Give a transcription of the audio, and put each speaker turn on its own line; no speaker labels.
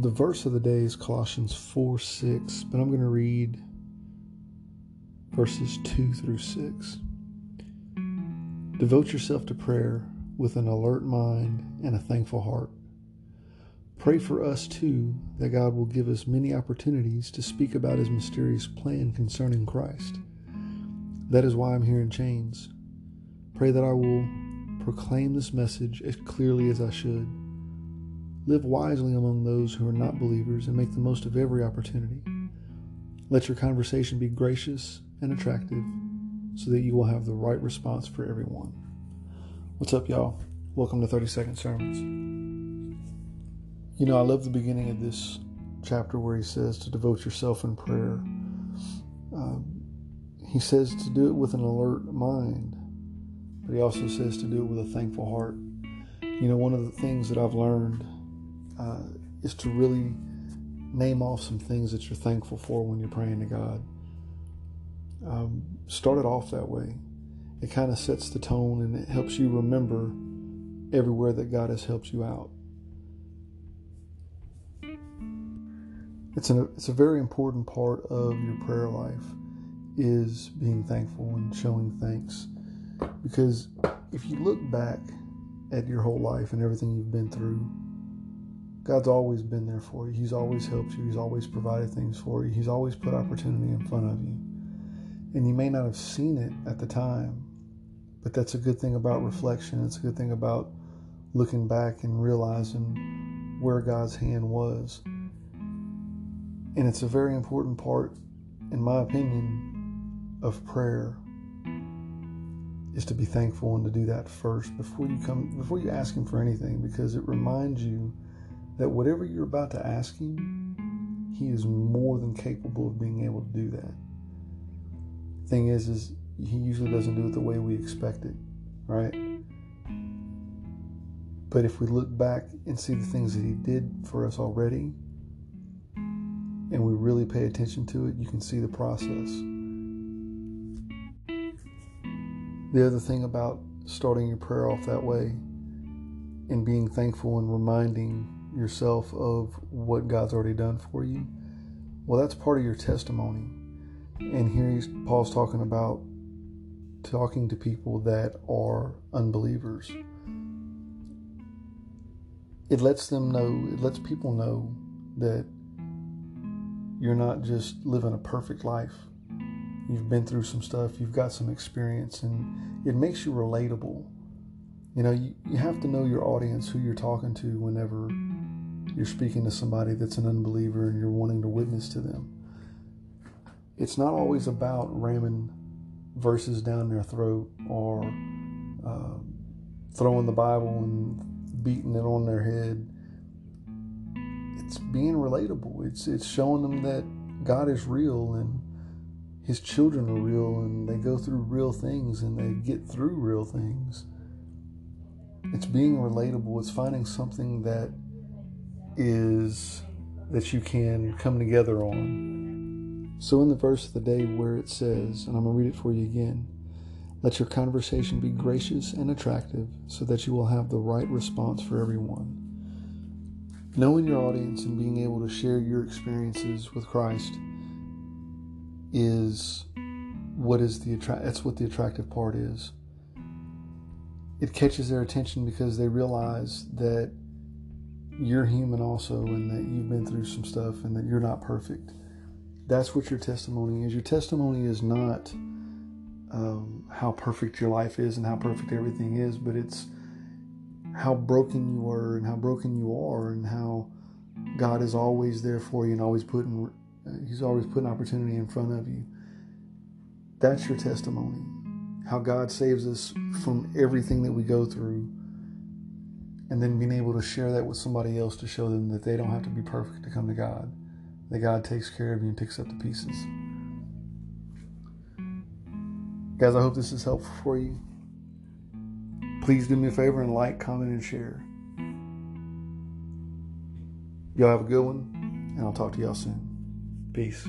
the verse of the day is Colossians 4 6, but I'm going to read verses 2 through 6. Devote yourself to prayer with an alert mind and a thankful heart. Pray for us too that God will give us many opportunities to speak about his mysterious plan concerning Christ. That is why I'm here in chains. Pray that I will proclaim this message as clearly as I should. Live wisely among those who are not believers and make the most of every opportunity. Let your conversation be gracious and attractive so that you will have the right response for everyone. What's up, y'all? Welcome to 30 Second Sermons. You know, I love the beginning of this chapter where he says to devote yourself in prayer. Um, he says to do it with an alert mind, but he also says to do it with a thankful heart. You know, one of the things that I've learned uh, is to really name off some things that you're thankful for when you're praying to God. Um, start it off that way. It kind of sets the tone and it helps you remember everywhere that God has helped you out. It's, an, it's a very important part of your prayer life is being thankful and showing thanks. Because if you look back at your whole life and everything you've been through, God's always been there for you. He's always helped you. He's always provided things for you. He's always put opportunity in front of you. And you may not have seen it at the time, but that's a good thing about reflection. It's a good thing about looking back and realizing where God's hand was. And it's a very important part, in my opinion, of prayer is to be thankful and to do that first before you come before you ask him for anything because it reminds you that whatever you're about to ask him, he is more than capable of being able to do that. Thing is, is he usually doesn't do it the way we expect it, right? But if we look back and see the things that he did for us already, and we really pay attention to it, you can see the process. The other thing about starting your prayer off that way and being thankful and reminding yourself of what God's already done for you, well, that's part of your testimony. And here he's, Paul's talking about talking to people that are unbelievers. It lets them know, it lets people know that you're not just living a perfect life. You've been through some stuff, you've got some experience, and it makes you relatable. You know, you, you have to know your audience, who you're talking to whenever you're speaking to somebody that's an unbeliever and you're wanting to witness to them. It's not always about ramming verses down their throat or uh, throwing the Bible and beating it on their head. It's being relatable. It's it's showing them that God is real and His children are real and they go through real things and they get through real things. It's being relatable. It's finding something that is that you can come together on. So, in the verse of the day where it says, and I'm going to read it for you again let your conversation be gracious and attractive so that you will have the right response for everyone. Knowing your audience and being able to share your experiences with Christ is what is the attra- that's what the attractive part is. It catches their attention because they realize that you're human also and that you've been through some stuff and that you're not perfect. That's what your testimony is. Your testimony is not um, how perfect your life is and how perfect everything is, but it's how broken you were and how broken you are and how God is always there for you and always putting He's always putting opportunity in front of you. That's your testimony. How God saves us from everything that we go through and then being able to share that with somebody else to show them that they don't have to be perfect to come to God, that God takes care of you and picks up the pieces. Guys, I hope this is helpful for you. Please do me a favor and like, comment, and share. Y'all have a good one, and I'll talk to y'all soon. Peace.